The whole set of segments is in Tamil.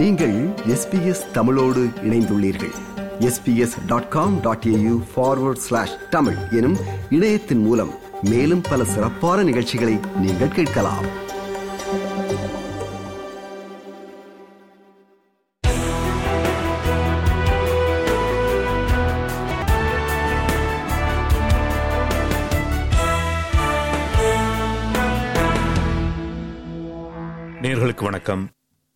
நீங்கள் எஸ்பிஎஸ் தமிழோடு இணைந்துள்ளீர்கள். SBS dot com dot AU forward slash Tamil எனும் இணையத்தின் மூலம் மேலும் பல சிறப்பான நிகழ்ச்சிகளை நீங்கள் கேட்கலாம். நேர்களுக்கு வணக்கம்.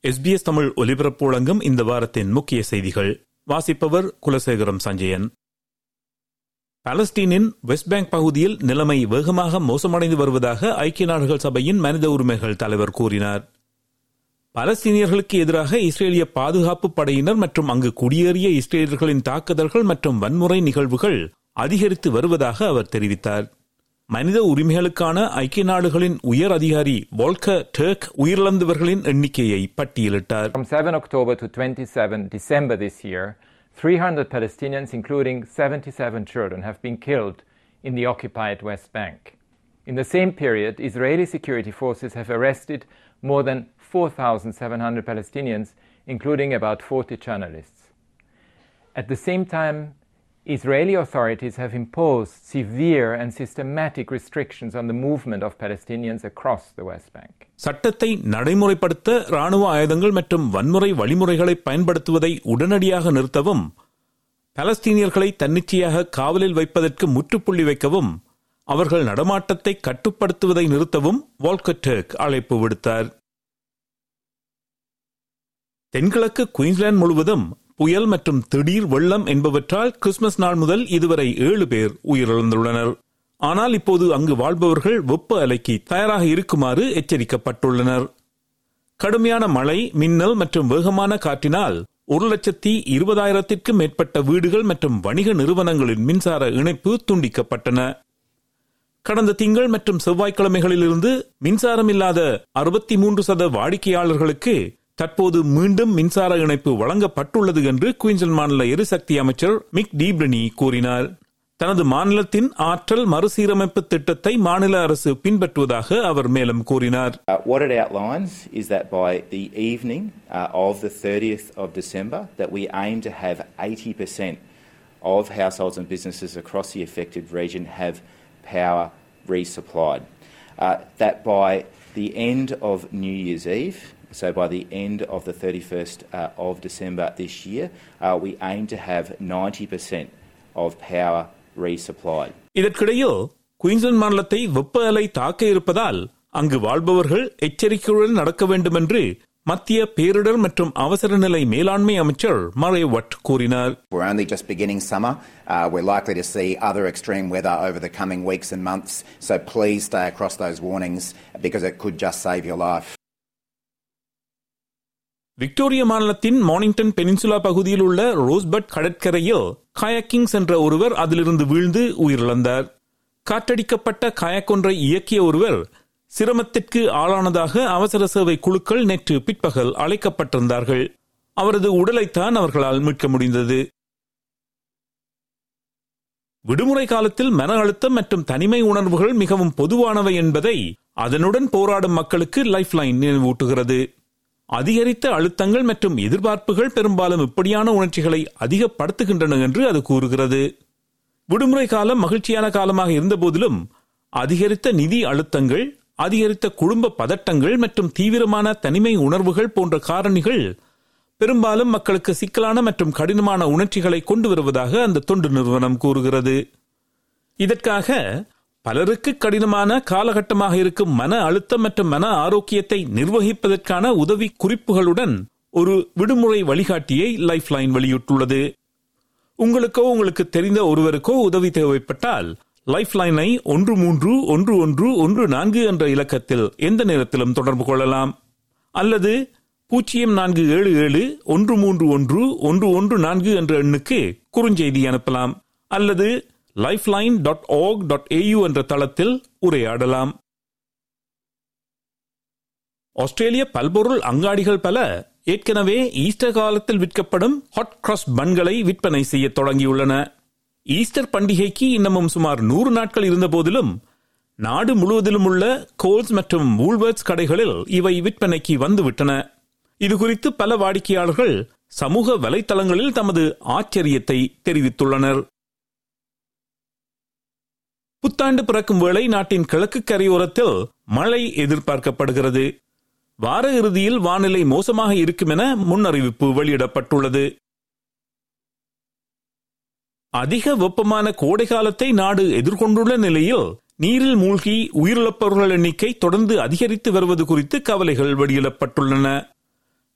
எஸ்பிஎஸ் தமிழ் ஒலிபரப்பு வழங்கும் இந்த வாரத்தின் முக்கிய செய்திகள். வாசிப்பவர் குலசேகரம் சஞ்சயன். பாலஸ்தீனின் வெஸ்ட் பேங்க் பகுதியில் நிலைமை வேகமாக மோசமடைந்து வருவதாக ஐக்கிய நாடுகள் சபையின் மனித உரிமைகள் தலைவர் கூறினார். பாலஸ்தீனியர்களுக்கு எதிராக இஸ்ரேலிய பாதுகாப்பு படையினர் மற்றும் அங்கு குடியேறிய இஸ்ரேலியர்களின் தாக்குதல்கள் மற்றும் வன்முறை நிகழ்வுகள் அதிகரித்து வருவதாக அவர் தெரிவித்தார். மனித உரிமைகளுக்கான ஐக்கிய நாடுகளின் உயர் அதிகாரி வால்கர் டர்க் உயிரிழந்தவர்களின் எண்ணிக்கையை பட்டியலிட்டார் From 7 October to 27 December this year, 300 Palestinians, including 77 children, have been killed in the occupied West Bank. In the same period, Israeli security forces have arrested more than 4,700 Palestinians, including about 40 journalists. At the same time, Israeli authorities have imposed severe and systematic restrictions on the movement of Palestinians across the West Bank. சட்டத்தை நடைமுறைப்படுத்த ராணுவ ஆயுதங்கள் மற்றும் வன்முறை வழிமுறைகளை பயன்படுத்துவதை உடனடியாக நிறுத்தவும் பலஸ்தீனியர்களை தன்னிச்சையாக காவலில் வைப்பதற்கு முற்றுப்புள்ளி வைக்கவும் அவர்கள் நடமாட்டத்தை கட்டுப்படுத்துவதை நிறுத்தவும் வால்கட்டர்க் அழைப்பு விடுத்தார் தென்கிழக்கு குயின்ஸ்லாந்து முழுவதும் புயல் மற்றும் திடீர் வெள்ளம் என்பவற்றால் கிறிஸ்துமஸ் நாள் முதல் இதுவரை ஏழு பேர் உயிரிழந்துள்ளனர். ஆனால் இப்போது அங்கு வாழ்பவர்கள் வெப்ப அலைக்கு தயாராக இருக்குமாறு எச்சரிக்கப்பட்டுள்ளனர். கடுமையான மழை மின்னல் மற்றும் வேகமான காற்றினால் ஒரு லட்சத்தி இருபதாயிரத்திற்கும் மேற்பட்ட வீடுகள் மற்றும் வணிக நிறுவனங்களின் மின்சார இணைப்பு துண்டிக்கப்பட்டன. கடந்த திங்கள் மற்றும் செவ்வாய்க்கிழமைகளிலிருந்து மின்சாரம் இல்லாத அறுபத்தி மூன்று சத வாடிக்கையாளர்களுக்கு தற்போது மீண்டும் மின்சார இணைப்பு வழங்கப்பட்டுள்ளது என்று குயின்ஸ்லாந்து மாநில எரிசக்தி அமைச்சர் மிக் டீப்ரினி கூறினார் தனது மாநிலத்தின் ஆற்றல் மறுசீரமைப்பு திட்டத்தை மாநில அரசு பின்பற்றுவதாக அவர் மேலும் கூறினார் Uh, what it outlines is that by the evening uh, of the 30th of December, that we aim to have 80% of households and businesses across the affected region have power resupplied. Uh, that by the end of New Year's Eve, so by the end of the 31st uh, of December this year, uh, we aim to have 90% of power resupplied. இதற்கிடையில் குயின்ஸ்லாந்து மாநிலத்தை வெப்ப அலை தாக்க இருப்பதால் அங்கு வாழ்பவர்கள் எச்சரிக்கையுடன் நடக்க வேண்டும் என்று மத்திய பேரிடர் மற்றும் அவசர நிலை மேலாண்மை அமைச்சர் மறை வட் கூறினார் We're only just beginning summer. Uh, we're likely to see other extreme weather over the coming weeks and months, so please stay across those warnings because it could just save your life. Victoria மாநிலத்தின் மார்னிங்டன் பெனின்சுலா பகுதியில் உள்ள ரோஸ்பட் கடற்கரையில் காயக்கிங் சென்ற ஒருவர் அதிலிருந்து வீழ்ந்து உயிரிழந்தார். காற்றடிக்கப்பட்ட காயக்கொன்றை இயக்கிய ஒருவர் சிரமத்திற்கு ஆளானதாக அவசர சேவை குழுக்கள் நேற்று பிற்பகல் அழைக்கப்பட்டிருந்தார்கள். அவரது உடலைத்தான் அவர்களால் மீட்க முடிந்தது. விடுமுறை காலத்தில் மன அழுத்தம் மற்றும் தனிமை உணர்வுகள் மிகவும் பொதுவானவை என்பதை அதனுடன் போராடும் மக்களுக்கு லைஃப் லைன் நினைவூட்டுகிறது. அதிகரித்த அழுத்தங்கள் மற்றும் எதிர்பார்ப்புகள் பெரும்பாலும் இப்படியான உணர்ச்சிகளை அதிகப்படுத்துகின்றன என்று அது கூறுகிறது. விடுமுறை காலம் மகிழ்ச்சியான காலமாக இருந்தபோதிலும் அதிகரித்த நிதி அழுத்தங்கள் அதிகரித்த குடும்ப பதட்டங்கள் மற்றும் தீவிரமான தனிமை உணர்வுகள் போன்ற காரணிகள் பெரும்பாலும் மக்களுக்கு சிக்கலான மற்றும் கடினமான உணர்ச்சிகளை கொண்டு வருவதாக அந்த தொண்டு நிறுவனம் கூறுகிறது. இதற்காக பலருக்கு கடினமான காலகட்டமாக இருக்கும் மன அழுத்தம் மற்றும் மன ஆரோக்கியத்தை நிர்வகிப்பதற்கான உதவி குறிப்புகளுடன் ஒரு விடுமுறை வழிகாட்டியை லைஃப் லைன் வெளியிட்டுள்ளது. உங்களுக்கோ உங்களுக்கு தெரிந்த ஒருவருக்கோ உதவி தேவைப்பட்டால் லைஃப் லைனை ஒன்று மூன்று ஒன்று ஒன்று ஒன்று நான்கு என்ற இலக்கத்தில் எந்த நேரத்திலும் தொடர்பு கொள்ளலாம். அல்லது பூஜ்ஜியம் நான்கு ஏழு ஏழு ஒன்று மூன்று ஒன்று ஒன்று ஒன்று நான்கு என்ற எண்ணுக்கு குறுஞ்செய்தி அனுப்பலாம். அல்லது lifeline dot org dot AU என்ற தளத்தில் உரையாடலாம். ஆஸ்திரேலிய பல்பொருள் அங்காடிகள் பல ஏற்கனவே ஈஸ்டர் காலத்தில் விற்கப்படும் ஹாட் கிராஸ் பன்களை விற்பனை செய்ய தொடங்கியுள்ளன. ஈஸ்டர் பண்டிகைக்கு இன்னமும் சுமார் நூறு நாட்கள் இருந்த போதிலும் நாடு முழுவதிலும் உள்ள கோல்ஸ் மற்றும் வூல்வர்ட்ஸ் கடைகளில் இவை விற்பனைக்கு வந்துவிட்டன. இது குறித்து பல வாடிக்கையாளர்கள் சமூக வலைத்தளங்களில் தமது ஆச்சரியத்தை தெரிவித்துள்ளனர். புத்தாண்டு பிறக்கும் வேளை நாட்டின் கிழக்கு கரையோரத்தில் மழை எதிர்பார்க்கப்படுகிறது. வார இறுதியில் வானிலை மோசமாக இருக்கும் என முன்னறிவிப்பு வெளியிடப்பட்டுள்ளது. அதிக வெப்பமான கோடைகாலத்தை நாடு எதிர்கொண்டுள்ள நிலையில் நீரில் மூழ்கி உயிரிழப்பவர்கள் எண்ணிக்கை தொடர்ந்து அதிகரித்து வருவது குறித்து கவலைகள் வெளியிடப்பட்டுள்ளன.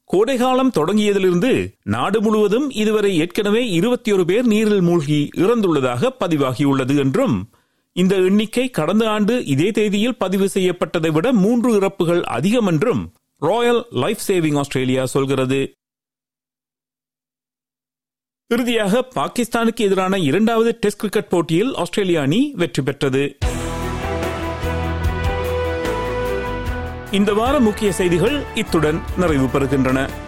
கோடைகாலம் தொடங்கியதிலிருந்து நாடு முழுவதும் இதுவரை ஏற்கனவே இருபத்தி ஒரு பேர் நீரில் மூழ்கி இறந்துள்ளதாக பதிவாகியுள்ளது என்றும் இந்த எண்ணிக்கை கடந்த ஆண்டு இதே தேதியில் பதிவு செய்யப்பட்டதை விட மூன்று இறப்புகள் அதிகம் என்றும் ராயல் லைஃப் சேவிங் ஆஸ்திரேலியா சொல்கிறது. இறுதியாக பாகிஸ்தானுக்கு எதிரான இரண்டாவது டெஸ்ட் கிரிக்கெட் போட்டியில் ஆஸ்திரேலிய அணி வெற்றி பெற்றது. இந்த வார முக்கிய செய்திகள் இத்துடன் நிறைவு பெறுகின்றன.